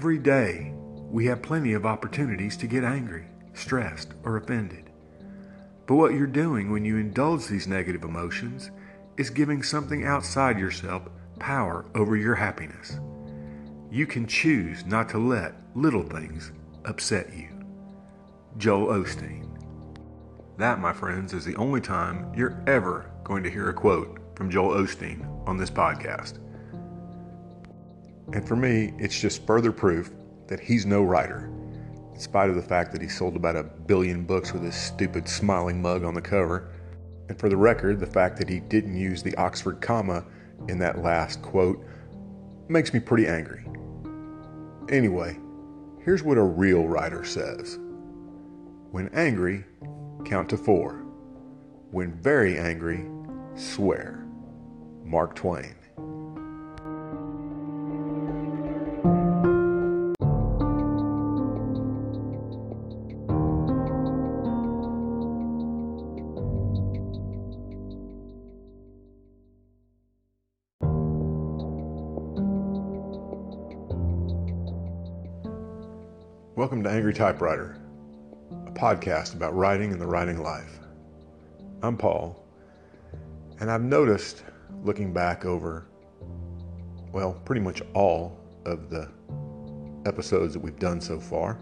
Every day, we have plenty of opportunities to get angry, stressed, or offended. But what you're doing when you indulge these negative emotions is giving something outside yourself power over your happiness. You can choose not to let little things upset you. Joel Osteen. That, my friends, is the only time you're ever going to hear a quote from Joel Osteen on this podcast. And for me, it's just further proof that he's no writer, in spite of the fact that he sold about a billion books with his stupid smiling mug on the cover. And for the record, the fact that he didn't use the Oxford comma in that last quote makes me pretty angry. Anyway, here's what a real writer says When angry, count to four. When very angry, swear. Mark Twain. Angry Typewriter, a podcast about writing and the writing life. I'm Paul, and I've noticed looking back over, well, pretty much all of the episodes that we've done so far,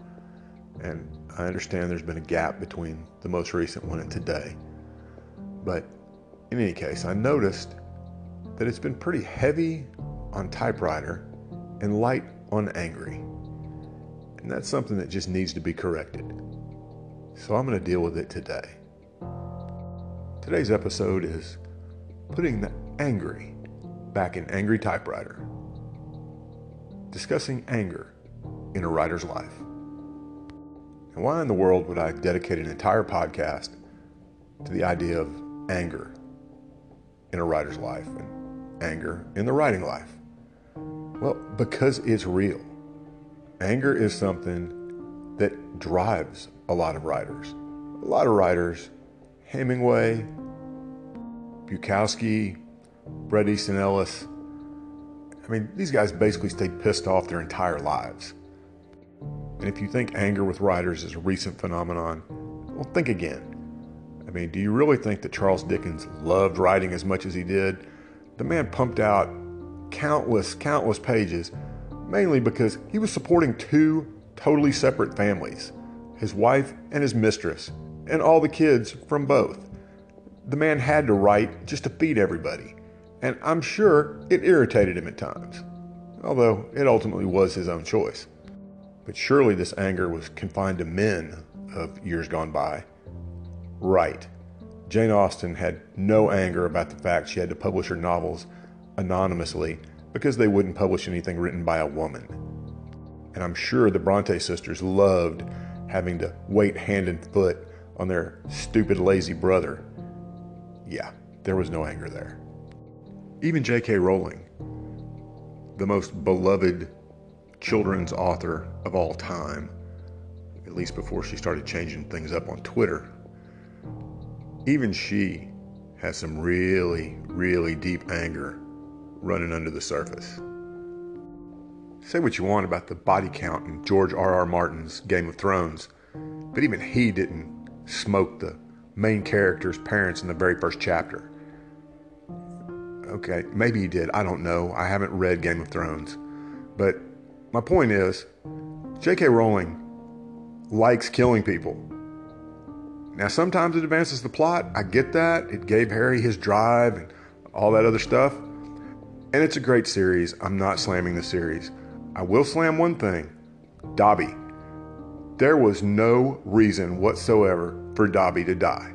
and I understand there's been a gap between the most recent one and today. But in any case, I noticed that it's been pretty heavy on typewriter and light on angry. And that's something that just needs to be corrected. So I'm going to deal with it today. Today's episode is putting the angry back in angry typewriter. Discussing anger in a writer's life. And why in the world would I dedicate an entire podcast to the idea of anger in a writer's life and anger in the writing life? Well, because it's real. Anger is something that drives a lot of writers. A lot of writers, Hemingway, Bukowski, Bret Easton Ellis, I mean, these guys basically stayed pissed off their entire lives. And if you think anger with writers is a recent phenomenon, well, think again. I mean, do you really think that Charles Dickens loved writing as much as he did? The man pumped out countless, countless pages mainly because he was supporting two totally separate families his wife and his mistress, and all the kids from both. The man had to write just to feed everybody, and I'm sure it irritated him at times, although it ultimately was his own choice. But surely this anger was confined to men of years gone by. Right. Jane Austen had no anger about the fact she had to publish her novels anonymously because they wouldn't publish anything written by a woman. And I'm sure the Bronte sisters loved having to wait hand and foot on their stupid, lazy brother. Yeah, there was no anger there. Even J.K. Rowling, the most beloved children's author of all time, at least before she started changing things up on Twitter, even she has some really, really deep anger running under the surface. Say what you want about the body count in George R. R. Martin's Game of Thrones, but even he didn't smoke the main character's parents in the very first chapter. Okay, maybe he did. I don't know. I haven't read Game of Thrones. But my point is, J.K. Rowling likes killing people. Now, sometimes it advances the plot. I get that. It gave Harry his drive and all that other stuff. And it's a great series. I'm not slamming the series. I will slam one thing Dobby. There was no reason whatsoever for Dobby to die.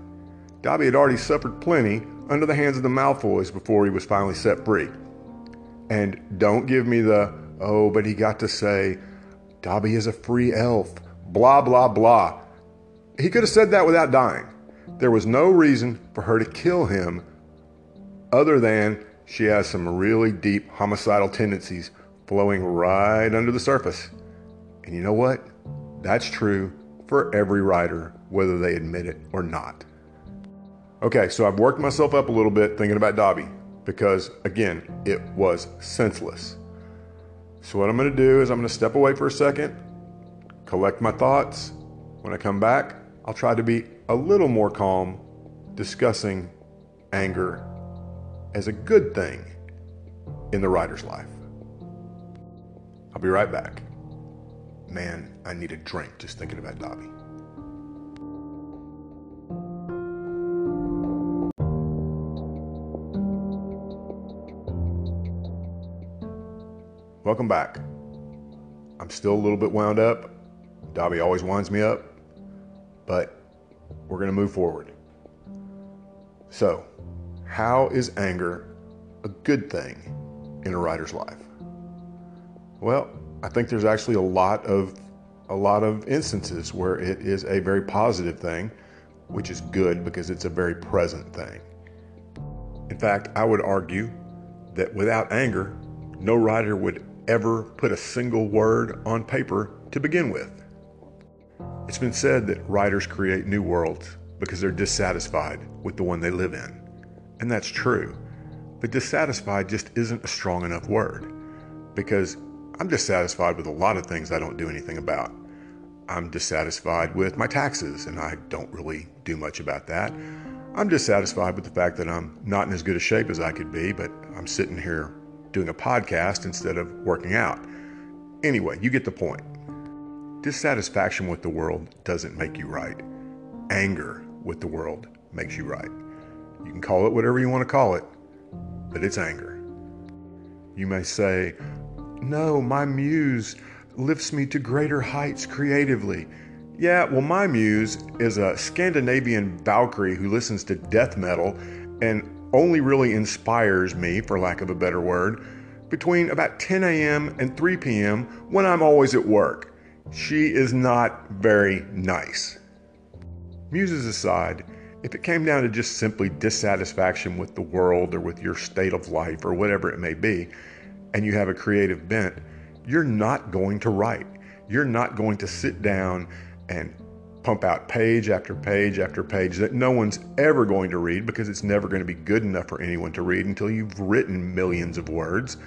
Dobby had already suffered plenty under the hands of the Malfoys before he was finally set free. And don't give me the, oh, but he got to say, Dobby is a free elf, blah, blah, blah. He could have said that without dying. There was no reason for her to kill him other than she has some really deep homicidal tendencies flowing right under the surface. And you know what? That's true for every writer, whether they admit it or not. Okay, so I've worked myself up a little bit thinking about Dobby because, again, it was senseless. So, what I'm going to do is I'm going to step away for a second, collect my thoughts. When I come back, I'll try to be a little more calm discussing anger as a good thing in the writer's life. I'll be right back. Man, I need a drink just thinking about Dobby. Welcome back. I'm still a little bit wound up. Dobby always winds me up, but we're going to move forward. So, how is anger a good thing in a writer's life? Well, I think there's actually a lot of a lot of instances where it is a very positive thing, which is good because it's a very present thing. In fact, I would argue that without anger, no writer would ever put a single word on paper to begin with. It's been said that writers create new worlds because they're dissatisfied with the one they live in. And that's true. But dissatisfied just isn't a strong enough word because I'm dissatisfied with a lot of things I don't do anything about. I'm dissatisfied with my taxes, and I don't really do much about that. I'm dissatisfied with the fact that I'm not in as good a shape as I could be, but I'm sitting here doing a podcast instead of working out. Anyway, you get the point. Dissatisfaction with the world doesn't make you right. Anger with the world makes you right. You can call it whatever you want to call it, but it's anger. You may say, No, my muse lifts me to greater heights creatively. Yeah, well, my muse is a Scandinavian Valkyrie who listens to death metal and only really inspires me, for lack of a better word, between about 10 a.m. and 3 p.m. when I'm always at work. She is not very nice. Muses aside, if it came down to just simply dissatisfaction with the world or with your state of life or whatever it may be, and you have a creative bent, you're not going to write. You're not going to sit down and pump out page after page after page that no one's ever going to read because it's never going to be good enough for anyone to read until you've written millions of words.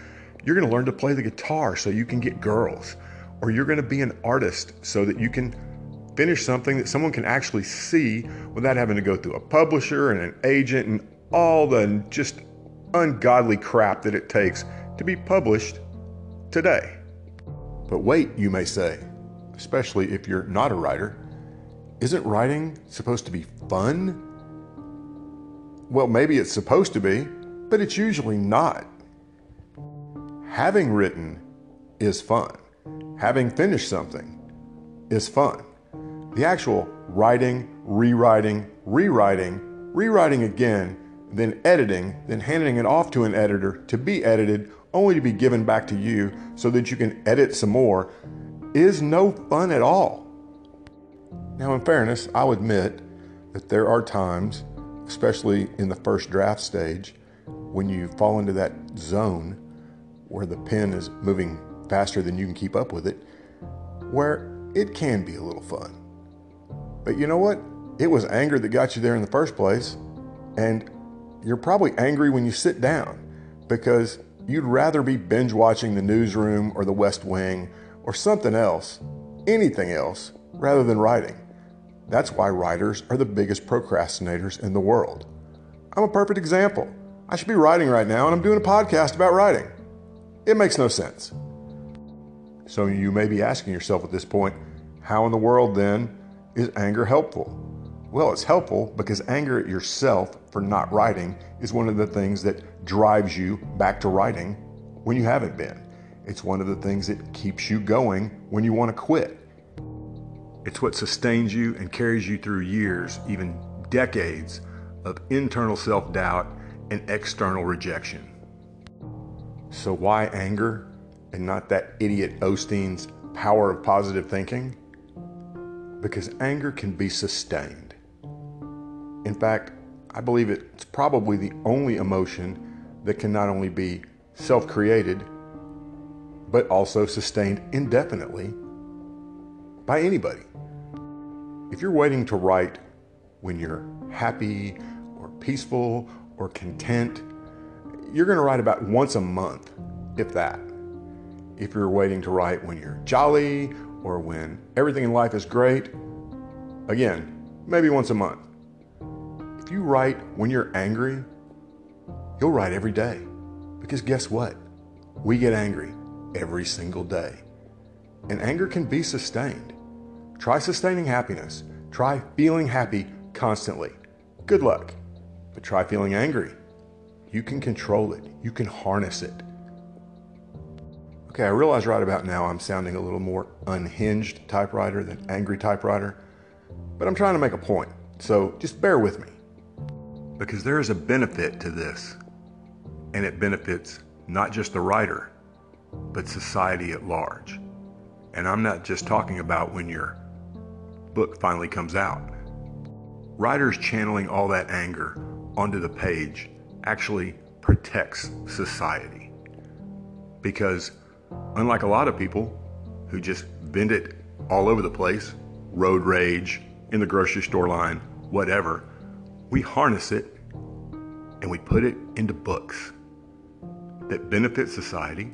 You're going to learn to play the guitar so you can get girls, or you're going to be an artist so that you can finish something that someone can actually see without having to go through a publisher and an agent and all the just ungodly crap that it takes to be published today. But wait, you may say, especially if you're not a writer, isn't writing supposed to be fun? Well, maybe it's supposed to be, but it's usually not. Having written is fun. Having finished something is fun. The actual writing, rewriting, rewriting, rewriting again, then editing, then handing it off to an editor to be edited, only to be given back to you so that you can edit some more, is no fun at all. Now, in fairness, I'll admit that there are times, especially in the first draft stage, when you fall into that zone where the pen is moving faster than you can keep up with it, where it can be a little fun. But you know what? It was anger that got you there in the first place. And you're probably angry when you sit down because you'd rather be binge watching the newsroom or the West Wing or something else, anything else, rather than writing. That's why writers are the biggest procrastinators in the world. I'm a perfect example. I should be writing right now, and I'm doing a podcast about writing. It makes no sense. So you may be asking yourself at this point, how in the world then is anger helpful? Well, it's helpful because anger at yourself for not writing is one of the things that drives you back to writing when you haven't been. It's one of the things that keeps you going when you want to quit. It's what sustains you and carries you through years, even decades, of internal self doubt and external rejection. So, why anger and not that idiot Osteen's power of positive thinking? Because anger can be sustained. In fact, I believe it's probably the only emotion that can not only be self created, but also sustained indefinitely by anybody. If you're waiting to write when you're happy or peaceful or content, you're going to write about once a month, if that. if you're waiting to write when you're jolly or when everything in life is great. Again, maybe once a month. If you write when you're angry, you'll write every day. Because guess what? We get angry every single day. And anger can be sustained. Try sustaining happiness. Try feeling happy constantly. Good luck. But try feeling angry. You can control it, you can harness it. Okay, I realize right about now I'm sounding a little more unhinged typewriter than angry typewriter, but I'm trying to make a point, so just bear with me. Because there is a benefit to this, and it benefits not just the writer, but society at large. And I'm not just talking about when your book finally comes out. Writers channeling all that anger onto the page actually protects society. Because unlike a lot of people who just vent it all over the place, road rage, in the grocery store line, whatever, we harness it and we put it into books that benefit society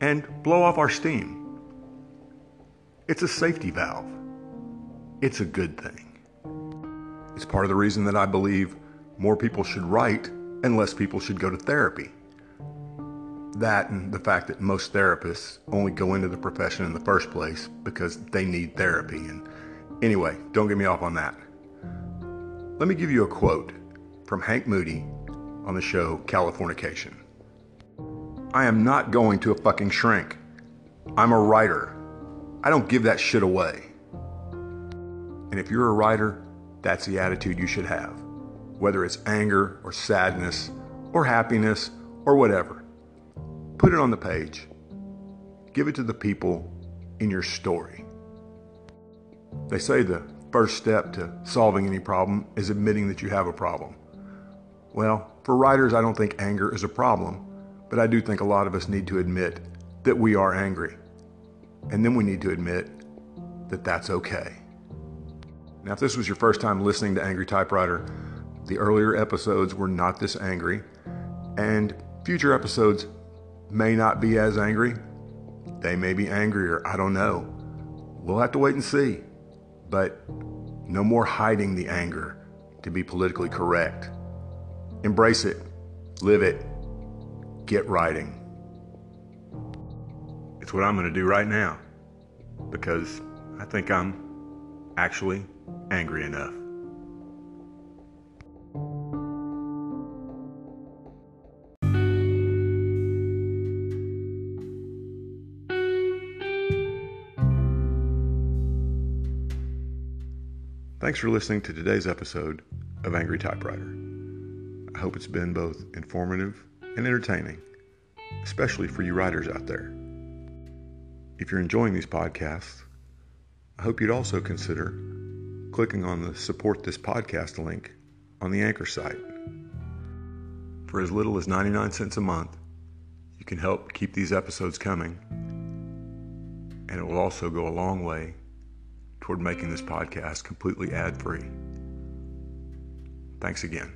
and blow off our steam. It's a safety valve. It's a good thing. It's part of the reason that I believe more people should write and less people should go to therapy. That and the fact that most therapists only go into the profession in the first place because they need therapy. And anyway, don't get me off on that. Let me give you a quote from Hank Moody on the show Californication. I am not going to a fucking shrink. I'm a writer. I don't give that shit away. And if you're a writer, that's the attitude you should have whether it's anger or sadness or happiness or whatever. Put it on the page. Give it to the people in your story. They say the first step to solving any problem is admitting that you have a problem. Well, for writers, I don't think anger is a problem, but I do think a lot of us need to admit that we are angry. And then we need to admit that that's okay. Now, if this was your first time listening to Angry Typewriter, the earlier episodes were not this angry, and future episodes may not be as angry. They may be angrier. I don't know. We'll have to wait and see. But no more hiding the anger to be politically correct. Embrace it, live it, get writing. It's what I'm going to do right now because I think I'm actually angry enough. Thanks for listening to today's episode of Angry Typewriter. I hope it's been both informative and entertaining, especially for you writers out there. If you're enjoying these podcasts, I hope you'd also consider clicking on the Support This Podcast link on the Anchor site. For as little as 99 cents a month, you can help keep these episodes coming, and it will also go a long way toward making this podcast completely ad free. Thanks again.